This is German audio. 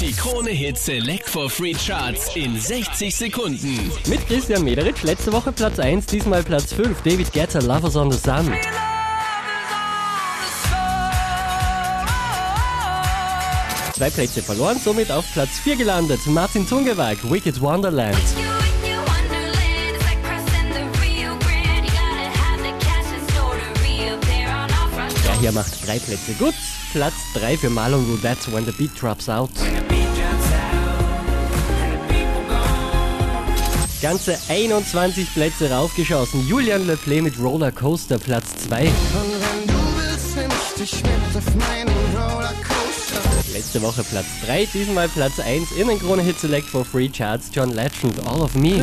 Die Krone Hit Select for Free Charts in 60 Sekunden. Mit Christian Mederitsch, letzte Woche Platz 1, diesmal Platz 5. David Guetta, Lovers on the Sun. Zwei Plätze verloren, somit auf Platz 4 gelandet. Martin Zungewag, Wicked Wonderland. Hier macht drei Plätze gut. Platz 3 für Marlon Roulette, When the Beat Drops Out. Ganze 21 Plätze raufgeschossen. Julian Le Play mit Roller Coaster, Platz 2. Und wenn du willst, nehm ich dich mit auf meinen Rollercoaster. Letzte Woche Platz 3, diesmal Platz 1 in den Krone Hit Select for Free Charts. John Legend, All of Me.